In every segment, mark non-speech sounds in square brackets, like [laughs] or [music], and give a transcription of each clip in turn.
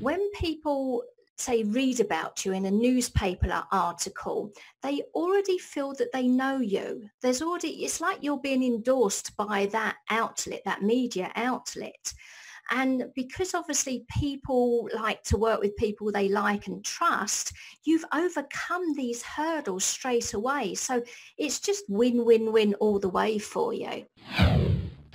when people say read about you in a newspaper article, they already feel that they know you. There's already, it's like you're being endorsed by that outlet, that media outlet. And because obviously people like to work with people they like and trust, you've overcome these hurdles straight away. So it's just win, win, win all the way for you.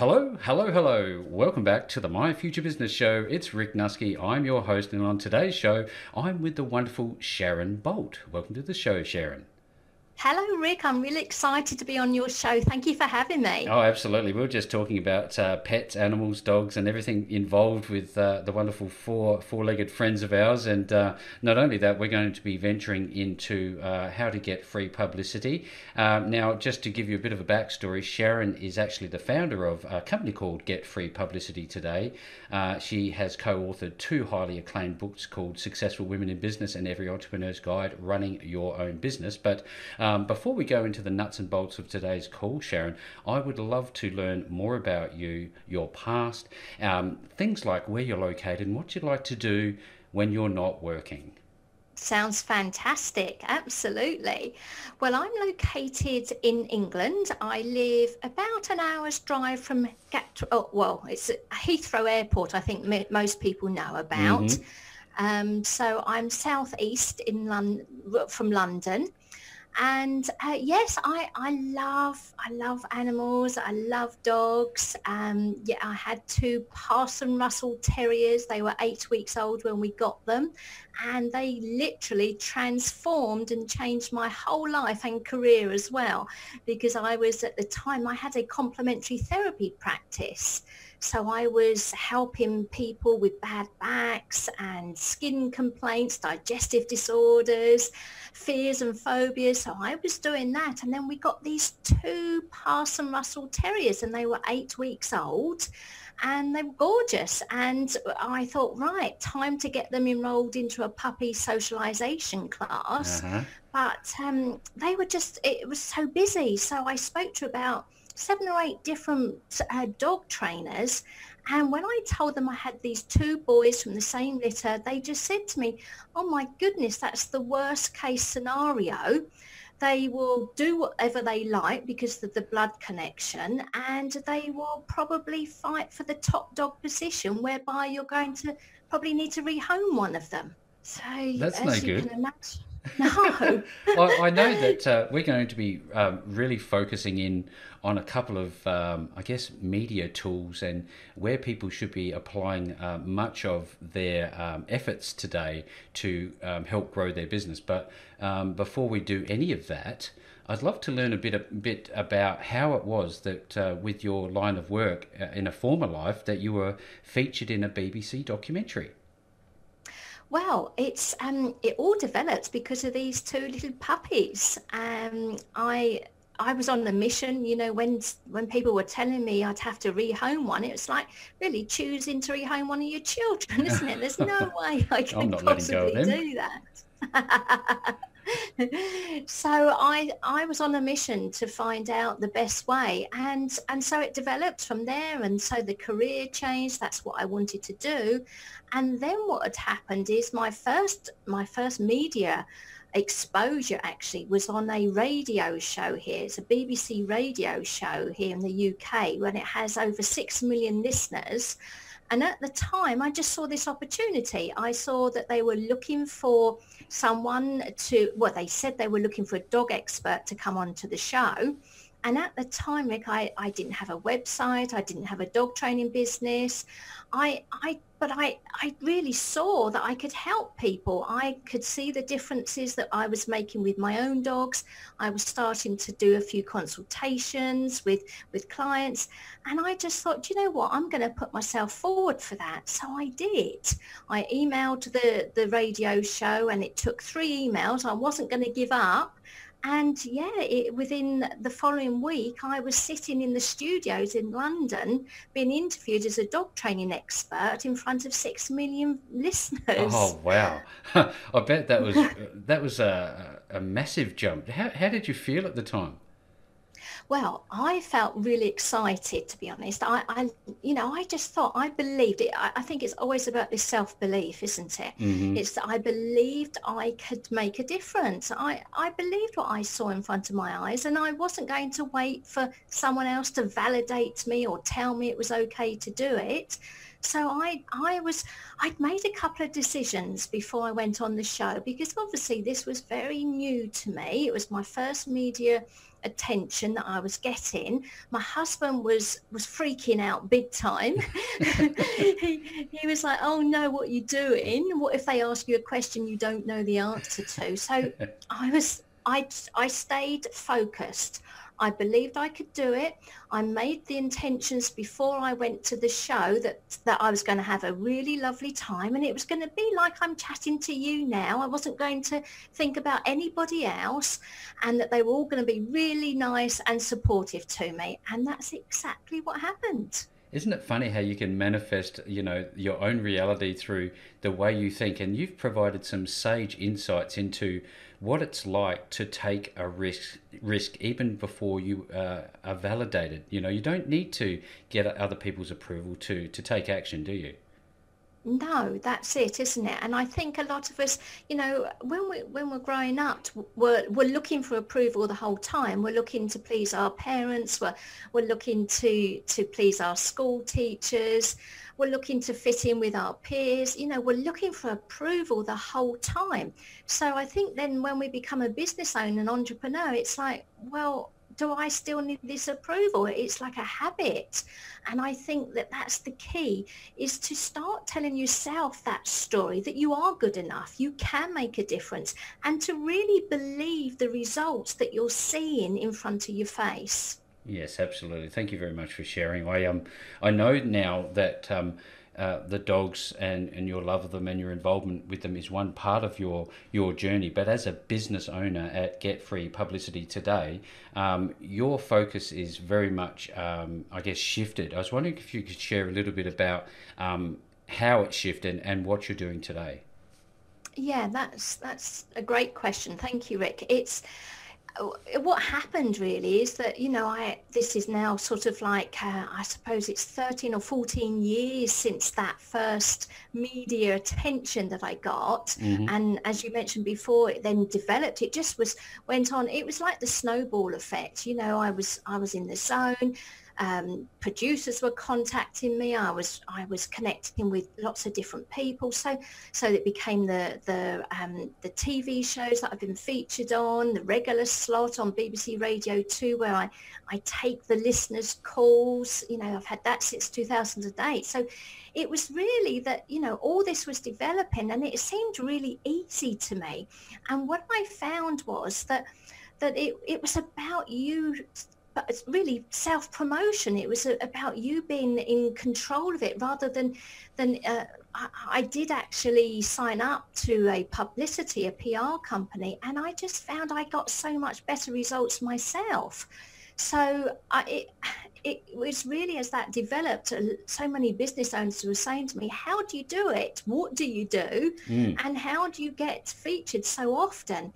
Hello, hello, hello. Welcome back to the My Future Business Show. It's Rick Nuske. I'm your host, and on today's show, I'm with the wonderful Sharon Bolt. Welcome to the show, Sharon. Hello, Rick. I'm really excited to be on your show. Thank you for having me. Oh, absolutely. We were just talking about uh, pets, animals, dogs, and everything involved with uh, the wonderful four four-legged friends of ours. And uh, not only that, we're going to be venturing into uh, how to get free publicity. Um, now, just to give you a bit of a backstory, Sharon is actually the founder of a company called Get Free Publicity Today. Uh, she has co-authored two highly acclaimed books called Successful Women in Business and Every Entrepreneur's Guide: Running Your Own Business. But um, before we go into the nuts and bolts of today's call, Sharon, I would love to learn more about you, your past, um, things like where you're located and what you'd like to do when you're not working. Sounds fantastic. Absolutely. Well, I'm located in England. I live about an hour's drive from Gatwick. Oh, well, it's Heathrow Airport. I think most people know about. Mm-hmm. Um, so I'm southeast in London, from London and uh, yes I, I love i love animals i love dogs um, yeah i had two parson russell terriers they were eight weeks old when we got them and they literally transformed and changed my whole life and career as well because i was at the time i had a complementary therapy practice. So I was helping people with bad backs and skin complaints, digestive disorders, fears and phobias. So I was doing that. And then we got these two Parson Russell Terriers and they were eight weeks old and they were gorgeous. And I thought, right, time to get them enrolled into a puppy socialization class. Uh-huh. But um, they were just, it was so busy. So I spoke to about seven or eight different uh, dog trainers. And when I told them I had these two boys from the same litter, they just said to me, oh my goodness, that's the worst case scenario. They will do whatever they like because of the blood connection and they will probably fight for the top dog position whereby you're going to probably need to rehome one of them. So that's no good. Imagine, [laughs] no. I, I, know that uh, we're going to be um, really focusing in on a couple of, um, I guess, media tools and where people should be applying uh, much of their um, efforts today to um, help grow their business. But um, before we do any of that, I'd love to learn a bit a bit about how it was that uh, with your line of work uh, in a former life that you were featured in a BBC documentary. Well, it's um, it all developed because of these two little puppies. Um, I I was on a mission, you know, when when people were telling me I'd have to rehome one, it was like really choosing to rehome one of your children, isn't it? There's no [laughs] way I can possibly do that. [laughs] [laughs] so I I was on a mission to find out the best way and and so it developed from there and so the career changed that's what I wanted to do and then what had happened is my first my first media exposure actually was on a radio show here. It's a BBC radio show here in the UK when it has over 6 million listeners. And at the time, I just saw this opportunity. I saw that they were looking for someone to, well, they said they were looking for a dog expert to come onto the show. And at the time, Rick, I, I didn't have a website. I didn't have a dog training business. I, I, but I, I really saw that I could help people. I could see the differences that I was making with my own dogs. I was starting to do a few consultations with, with clients. And I just thought, you know what, I'm going to put myself forward for that. So I did. I emailed the, the radio show and it took three emails. I wasn't going to give up And yeah, it, within the following week, I was sitting in the studios in London being interviewed as a dog training expert in front of six million listeners. Oh wow! [laughs] I bet that was [laughs] that was a, a massive jump. How, how did you feel at the time? Well, I felt really excited to be honest. I, I you know, I just thought I believed it. I, I think it's always about this self-belief, isn't it? Mm-hmm. It's that I believed I could make a difference. I, I believed what I saw in front of my eyes and I wasn't going to wait for someone else to validate me or tell me it was okay to do it. So I, I was, I'd made a couple of decisions before I went on the show because obviously this was very new to me. It was my first media attention that I was getting. My husband was was freaking out big time. [laughs] [laughs] he, he was like, "Oh no, what are you doing? What if they ask you a question you don't know the answer to?" So [laughs] I was I I stayed focused. I believed I could do it. I made the intentions before I went to the show that, that I was going to have a really lovely time and it was going to be like I'm chatting to you now. I wasn't going to think about anybody else and that they were all going to be really nice and supportive to me. And that's exactly what happened. Isn't it funny how you can manifest, you know, your own reality through the way you think? And you've provided some sage insights into what it's like to take a risk risk even before you uh, are validated. You know, you don't need to get other people's approval to to take action, do you? No, that's it, isn't it? And I think a lot of us, you know, when we when we're growing up, we're we're looking for approval the whole time. We're looking to please our parents. We're we're looking to to please our school teachers. We're looking to fit in with our peers. You know, we're looking for approval the whole time. So I think then when we become a business owner, an entrepreneur, it's like, well, do I still need this approval? It's like a habit. And I think that that's the key is to start telling yourself that story that you are good enough, you can make a difference and to really believe the results that you're seeing in front of your face. Yes, absolutely. Thank you very much for sharing. I um I know now that um uh, the dogs and, and your love of them and your involvement with them is one part of your your journey. But as a business owner at Get Free Publicity today, um, your focus is very much, um, I guess, shifted. I was wondering if you could share a little bit about um, how it shifted and what you're doing today. Yeah, that's that's a great question. Thank you, Rick. It's what happened really is that you know I this is now sort of like uh, I suppose it's 13 or 14 years since that first media attention that I got. Mm-hmm. and as you mentioned before it then developed. It just was went on. It was like the snowball effect. You know I was I was in the zone um, producers were contacting me. I was I was connecting with lots of different people. So so it became the the um, the TV shows that I've been featured on, the regular slot on BBC Radio 2 where I, I take the listeners' calls. You know, I've had that since 2008. So it was really that, you know, all this was developing and it seemed really easy to me. And what I found was that that it, it was about you but it's really self-promotion. It was about you being in control of it rather than than uh, I, I, did actually sign up to a publicity, a PR company, and I just found I got so much better results myself. So I, it, it was really as that developed, uh, so many business owners were saying to me, how do you do it? What do you do? Mm. And how do you get featured so often?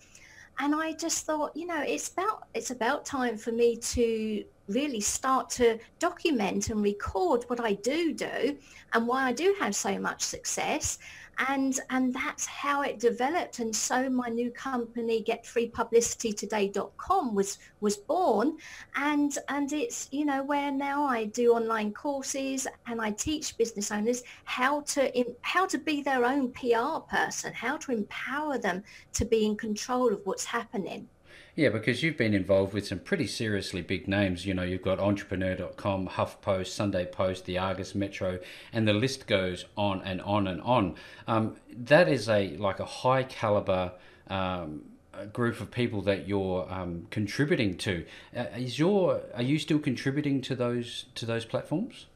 And I just thought, you know, it's about it's about time for me to really start to document and record what I do do and why I do have so much success and and that's how it developed. And so my new company getfreepublicitytoday.com was was born. And and it's you know where now I do online courses and I teach business owners how to how to be their own PR person how to empower them to be in control of what's happening yeah, because you've been involved with some pretty seriously big names. You know, you've got Entrepreneur.com, HuffPost, Sunday Post, the Argus, Metro, and the list goes on and on and on. Um, that is a like a high caliber. Um, group of people that you're um, contributing to. Uh, is your are you still contributing to those to those platforms?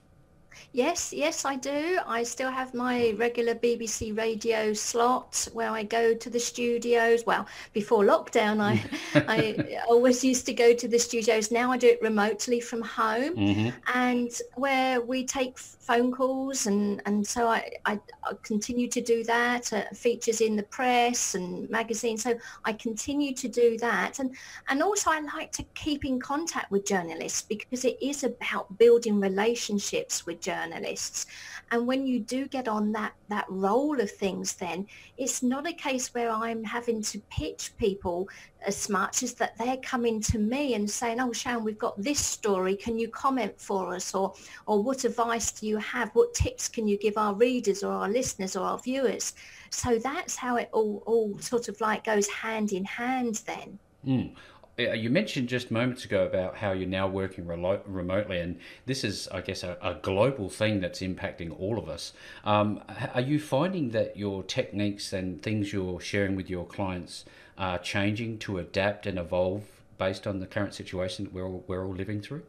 Yes, yes, I do. I still have my regular BBC radio slot where I go to the studios. Well, before lockdown, I [laughs] I always used to go to the studios. Now I do it remotely from home, mm-hmm. and where we take phone calls, and and so I I, I continue to do that. Uh, features in the press and magazines. So I continue to do that, and and also I like to keep in contact with journalists because it is about building relationships with journalists. And when you do get on that, that role of things, then it's not a case where I'm having to pitch people as much as that they're coming to me and saying, oh, Sharon, we've got this story. Can you comment for us? Or, or what advice do you have? What tips can you give our readers or our listeners or our viewers? So that's how it all, all sort of like goes hand in hand then. Mm. Uh, you mentioned just moments ago about how you're now working remotely, and this is, I guess, a, a, global thing that's impacting all of us. Um, are you finding that your techniques and things you're sharing with your clients are changing to adapt and evolve based on the current situation that we're all, we're all living through?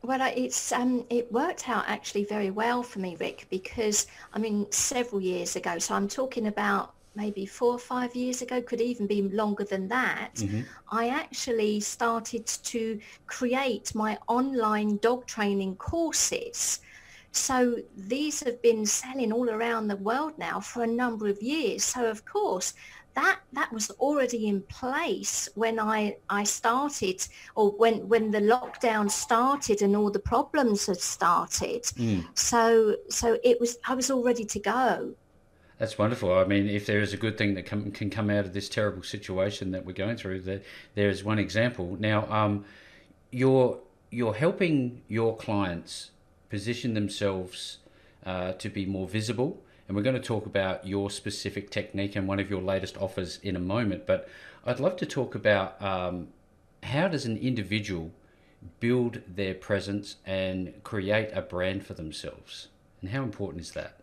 Well, it's um, it worked out actually very well for me, Rick, because I mean, several years ago. So I'm talking about maybe four or five years ago, could even be longer than that, mm-hmm. I actually started to create my online dog training courses. So these have been selling all around the world now for a number of years. So of course, that that was already in place when I I started or when when the lockdown started and all the problems had started. Mm. So so it was I was all ready to go. That's wonderful. I mean, if there is a good thing that can, can come out of this terrible situation that we're going through, there, there is one example. Now, um, you're you're helping your clients position themselves uh, to be more visible, and we're going to talk about your specific technique and one of your latest offers in a moment. But I'd love to talk about um, how does an individual build their presence and create a brand for themselves, and how important is that?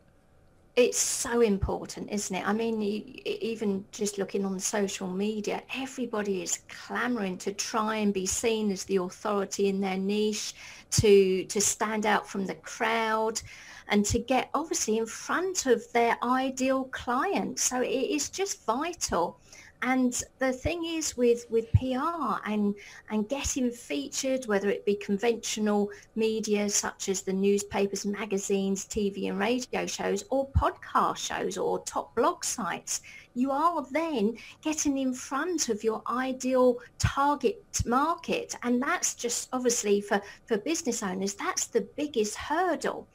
It's so important, isn't it? I mean, even just looking on social media, everybody is clamoring to try and be seen as the authority in their niche, to to stand out from the crowd, and to get obviously in front of their ideal client. So it is just vital and the thing is with, with PR and, and getting featured, whether it be conventional media such as the newspapers, magazines, TV and radio shows or podcast shows or top blog sites, you are then getting in front of your ideal target market. And that's just obviously for, for business owners, that's the biggest hurdle.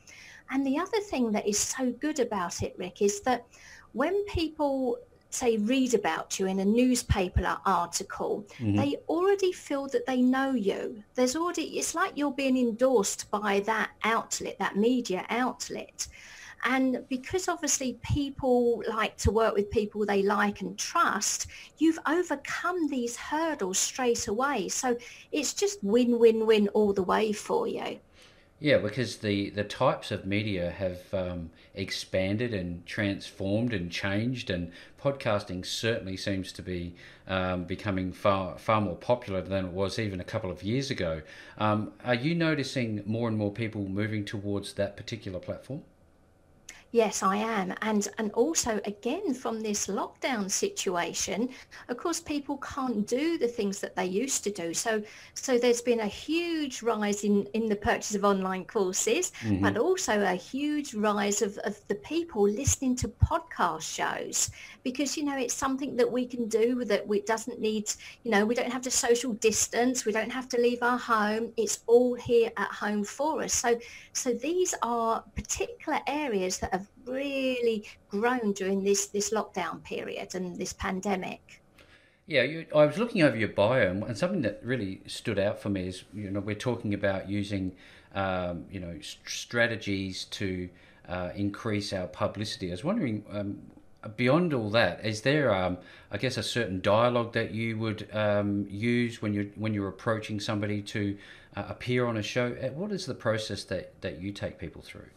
And the other thing that is so good about it, Rick, is that when people say read about you in a newspaper article mm-hmm. they already feel that they know you there's already it's like you're being endorsed by that outlet that media outlet and because obviously people like to work with people they like and trust, you've overcome these hurdles straight away. So it's just win, win, win all the way for you. Yeah, because the, the types of media have um, expanded and transformed and changed, and podcasting certainly seems to be um, becoming far far more popular than it was even a couple of years ago. Um, are you noticing more and more people moving towards that particular platform? Yes, I am. And and also again from this lockdown situation, of course people can't do the things that they used to do. So so there's been a huge rise in, in the purchase of online courses, mm-hmm. but also a huge rise of, of the people listening to podcast shows because you know it's something that we can do that we doesn't need you know we don't have to social distance we don't have to leave our home it's all here at home for us so so these are particular areas that have really grown during this this lockdown period and this pandemic yeah, you, I was looking over your bio, and something that really stood out for me is, you know, we're talking about using, um, you know, strategies to uh, increase our publicity. I was wondering, um, beyond all that, is there, um, I guess, a certain dialogue that you would um, use when you're when you're approaching somebody to uh, appear on a show? Uh, what is the process that that you take people through?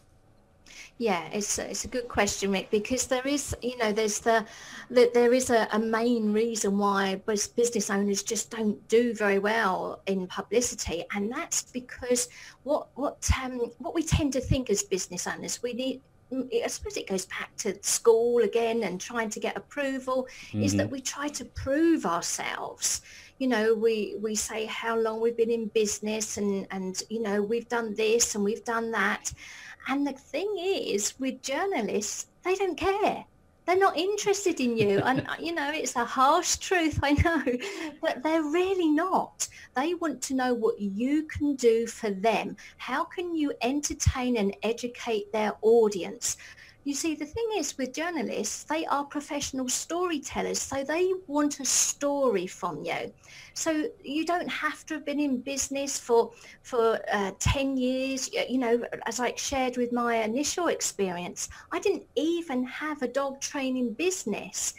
Yeah, it's a, it's a good question, Rick, because there is, you know, there's the, the there is a, a main reason why business owners just don't do very well in publicity, and that's because what what um, what we tend to think as business owners, we need I suppose it goes back to school again and trying to get approval mm-hmm. is that mm-hmm. we try to prove ourselves. You know, we, we say how long we've been in business and, and, you know, we've done this and we've done that. And the thing is with journalists, they don't care. They're not interested in you. And [laughs] you know it's a harsh truth [laughs] i know but they're really not. They want to know what you can do for them. How can you entertain and educate their audience you see, the thing is with journalists, they are professional storytellers, so they want a story from you. So you don't have to have been in business for for uh, 10 years. You know, as I shared with my initial experience, I didn't even have a dog training business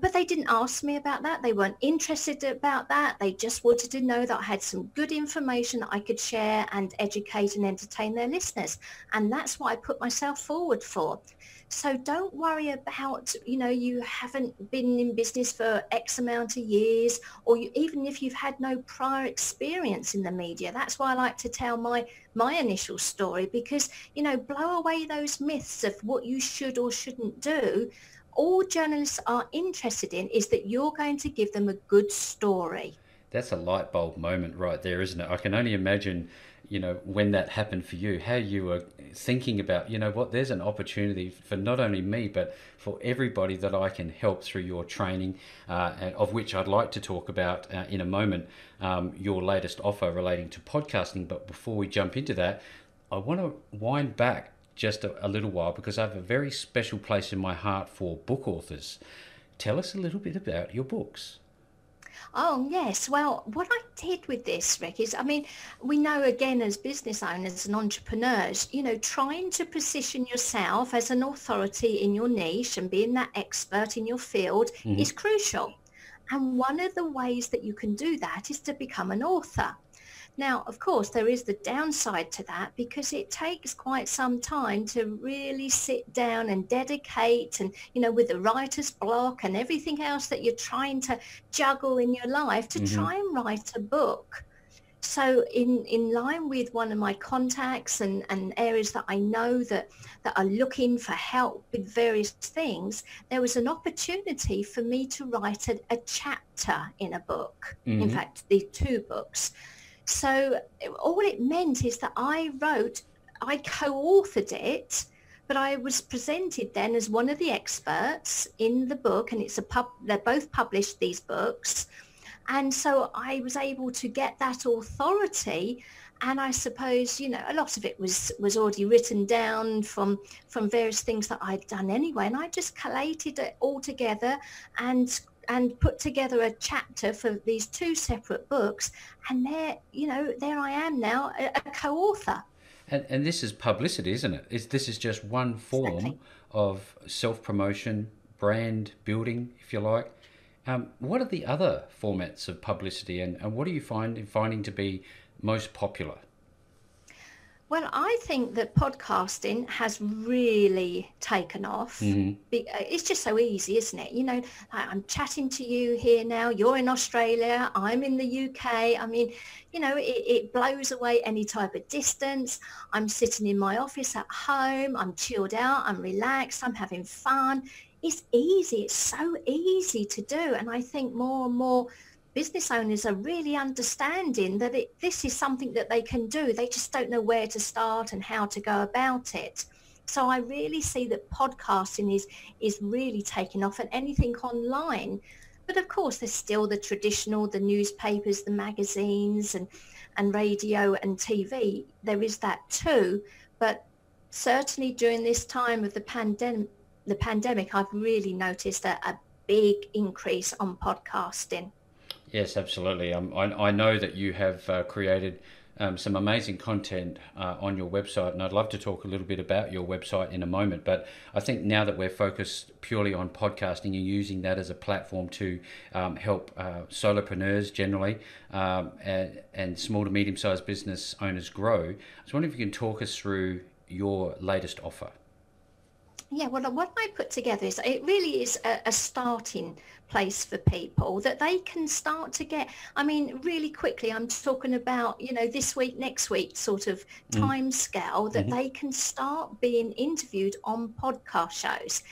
but they didn't ask me about that. They weren't interested about that. They just wanted to know that I had some good information that I could share and educate and entertain their listeners. And that's what I put myself forward for. So don't worry about, you know, you haven't been in business for X amount of years or you, even if you've had no prior experience in the media. That's why I like to tell my, my initial story because, you know, blow away those myths of what you should or shouldn't do all journalists are interested in is that you're going to give them a good story. That's a light bulb moment right there, isn't it? I can only imagine, you know, when that happened for you, how you were thinking about, you know what, there's an opportunity for not only me, but for everybody that I can help through your training, uh, of which I'd like to talk about uh, in a moment, um, your latest offer relating to podcasting. But before we jump into that, I want to wind back just a, a little while because I have a very special place in my heart for book authors. Tell us a little bit about your books. Oh, yes. Well, what I did with this, Rick, is, I mean, we know again as business owners and entrepreneurs, you know, trying to position yourself as an authority in your niche and being that expert in your field mm-hmm. is crucial. And one of the ways that you can do that is to become an author. Now, of course, there is the downside to that because it takes quite some time to really sit down and dedicate and, you know, with the writer's block and everything else that you're trying to juggle in your life to mm-hmm. try and write a book. So in, in line with one of my contacts and, and areas that I know that, that are looking for help with various things, there was an opportunity for me to write a, a chapter in a book. Mm-hmm. In fact, the two books. So all it meant is that I wrote, I co-authored it, but I was presented then as one of the experts in the book, and it's a pub. They're both published these books, and so I was able to get that authority. And I suppose you know a lot of it was was already written down from from various things that I'd done anyway, and I just collated it all together and and put together a chapter for these two separate books and there you know there i am now a, a co-author. And, and this is publicity isn't it? It's, this is just one form exactly. of self-promotion brand building if you like. Um, what are the other formats of publicity and, and what are you find, finding to be most popular well, I think that podcasting has really taken off. Mm-hmm. Uh, it's just so easy, isn't it? You know, I'm chatting to you here now. You're in Australia. I'm in the UK. I mean, you know, it, it blows away any type of distance. I'm sitting in my office at home. I'm chilled out. I'm relaxed. I'm having fun. It's easy. It's so easy to do. And I think more and more business owners are really understanding that it, this is something that they can do. They just don't know where to start and how to go about it. So I really see that podcasting is is really taking off and anything online. But of course, there's still the traditional, the newspapers, the magazines, and and radio and TV. There is that too. But certainly during this time of the pandemic, the pandemic, I've really noticed a, a big increase on podcasting. Yes, absolutely. Um, I, I know that you have uh, created um, some amazing content uh, on your website, and I'd love to talk a little bit about your website in a moment. But I think now that we're focused purely on podcasting and using that as a platform to um, help uh, solopreneurs generally um, and, and small to medium sized business owners grow, I was wondering if you can talk us through your latest offer? Yeah, well, what I put together is it really is a, a, starting place for people that they can start to get. I mean, really quickly, I'm talking about, you know, this week, next week sort of mm. time scale that mm-hmm. they can start being interviewed on podcast shows.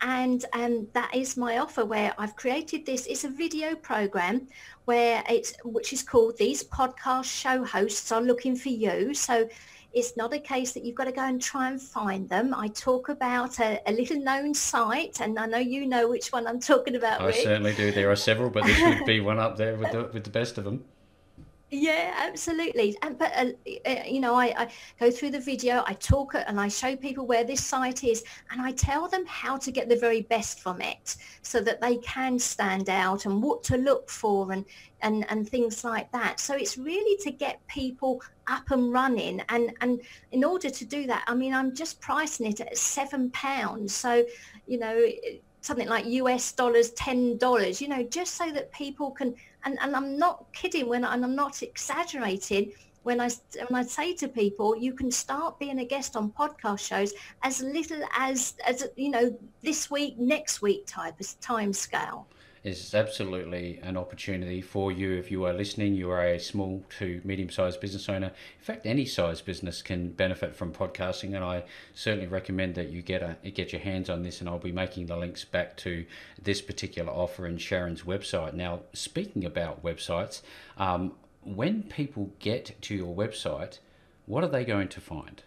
And um, that is my offer where I've created this. It's a video program where it's, which is called These Podcast Show Hosts Are Looking for You. So it's not a case that you've got to go and try and find them. I talk about a, a little known site, and I know you know which one I'm talking about. I Rick. certainly do. There are several, but this would be [laughs] one up there with the, with the best of them. Yeah, absolutely. And but uh, uh, you know, I, I go through the video, I talk and I show people where this site is, and I tell them how to get the very best from it, so that they can stand out and what to look for and and and things like that. So it's really to get people up and running, and and in order to do that, I mean, I'm just pricing it at seven pounds. So you know something like US dollars, ten dollars, you know, just so that people can and, and I'm not kidding when and I'm not exaggerating when I when I say to people, you can start being a guest on podcast shows as little as as you know this week, next week type of time scale is absolutely an opportunity for you if you are listening. You are a small to medium sized business owner. In fact, any size business can benefit from podcasting, and I certainly recommend that you get a get your hands on this. And I'll be making the links back to this particular offer in Sharon's website. Now, speaking about websites, um, when people get to your website, what are they going to find?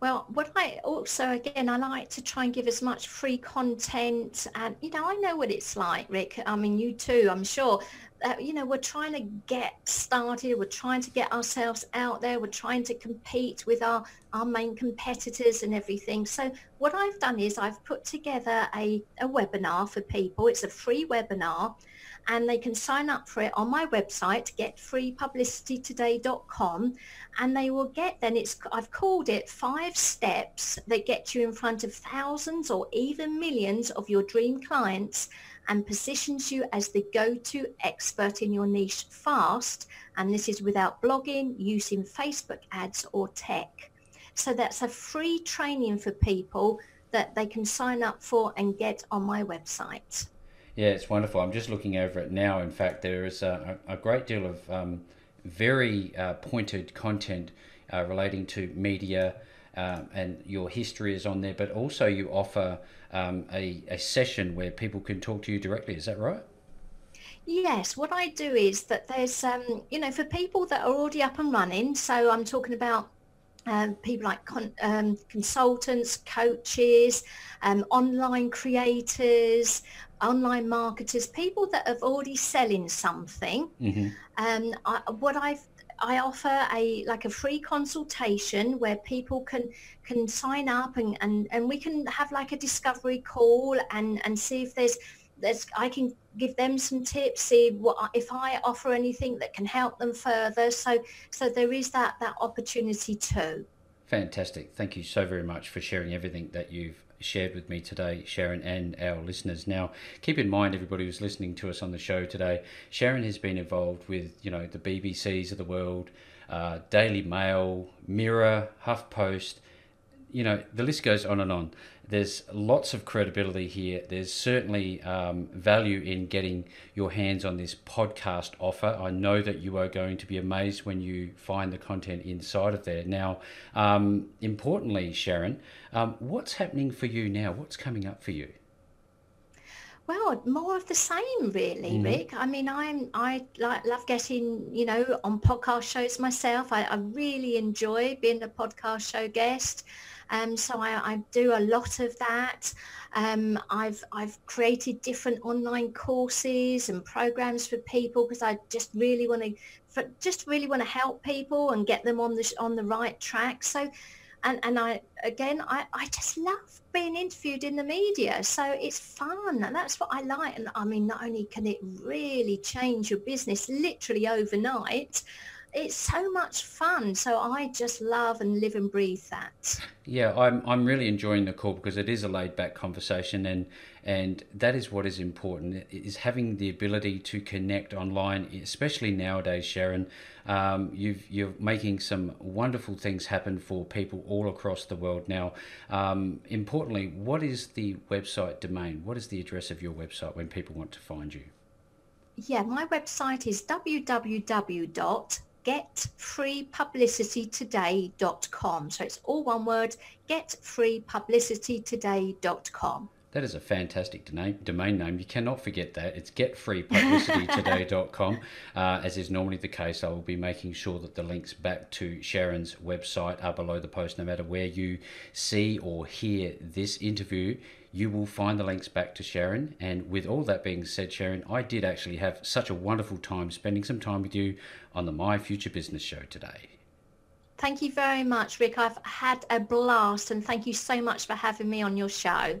Well, what I also, again, I like to try and give as much free content. And, you know, I know what it's like, Rick. I mean, you too, I'm sure. Uh, you know, we're trying to get started. We're trying to get ourselves out there. We're trying to compete with our, our main competitors and everything. So what I've done is I've put together a, a webinar for people. It's a free webinar and they can sign up for it on my website, getfreepublicitytoday.com, and they will get then it's I've called it five steps that get you in front of thousands or even millions of your dream clients and positions you as the go-to expert in your niche fast. And this is without blogging, using Facebook ads or tech. So that's a free training for people that they can sign up for and get on my website. Yeah, it's wonderful. I'm just looking over it now. In fact, there is a, a great deal of um, very uh, pointed content uh, relating to media, um, and your history is on there, but also you offer um, a, a session where people can talk to you directly. Is that right? Yes, what I do is that there's, um, you know, for people that are already up and running, so I'm talking about um, people like con- um, consultants, coaches, um, online creators, online marketers, people that have already selling something. Mm-hmm. Um, I, what I've I offer a like a free consultation where people can can sign up and, and, and we can have like a discovery call and, and see if there's there's I can give them some tips, see what if I offer anything that can help them further. So so there is that that opportunity too. Fantastic. Thank you so very much for sharing everything that you've shared with me today, Sharon, and our listeners. Now, keep in mind, everybody who's listening to us on the show today, Sharon has been involved with, you know, the BBCs of the world, uh, Daily Mail, Mirror, HuffPost, you know, the list goes on and on there's lots of credibility here. There's certainly um, value in getting your hands on this podcast offer. I know that you are going to be amazed when you find the content inside of there. Now, um, importantly, Sharon, um, what's happening for you now? What's coming up for you? Well, more of the same, really, mm-hmm. Rick. I mean, I'm I like love getting you know on podcast shows myself. I, I really enjoy being a podcast show guest. Um, so I, I, do a lot of that. Um, I've I've created different online courses and programs for people because I just really want to just really want to help people and get them on the on the right track. So. And, and I again I, I just love being interviewed in the media so it's fun and that's what I like and I mean not only can it really change your business literally overnight it's so much fun. So I just love and live and breathe that. Yeah, I'm I'm really enjoying the call because it is a laid back conversation and and that is what is important is having the ability to connect online, especially nowadays, Sharon. Um, you've you're making some wonderful things happen for people all across the world now. Um, importantly, what is the website domain? What is the address of your website when people want to find you? Yeah, my website is www.getfreepublicitytoday.com. So it's all one word, getfreepublicitytoday.com. That is a fantastic domain name. You cannot forget that. It's getfreepublicitytoday.com. [laughs] Uh, as is normally the case, I will be making sure that the links back to Sharon's website are below the post. No matter where you see or hear this interview, you will find the links back to Sharon. And with all that being said, Sharon, I did actually have such a wonderful time spending some time with you on the My Future Business show today. Thank you very much, Rick. I've had a blast and thank you so much for having me on your show.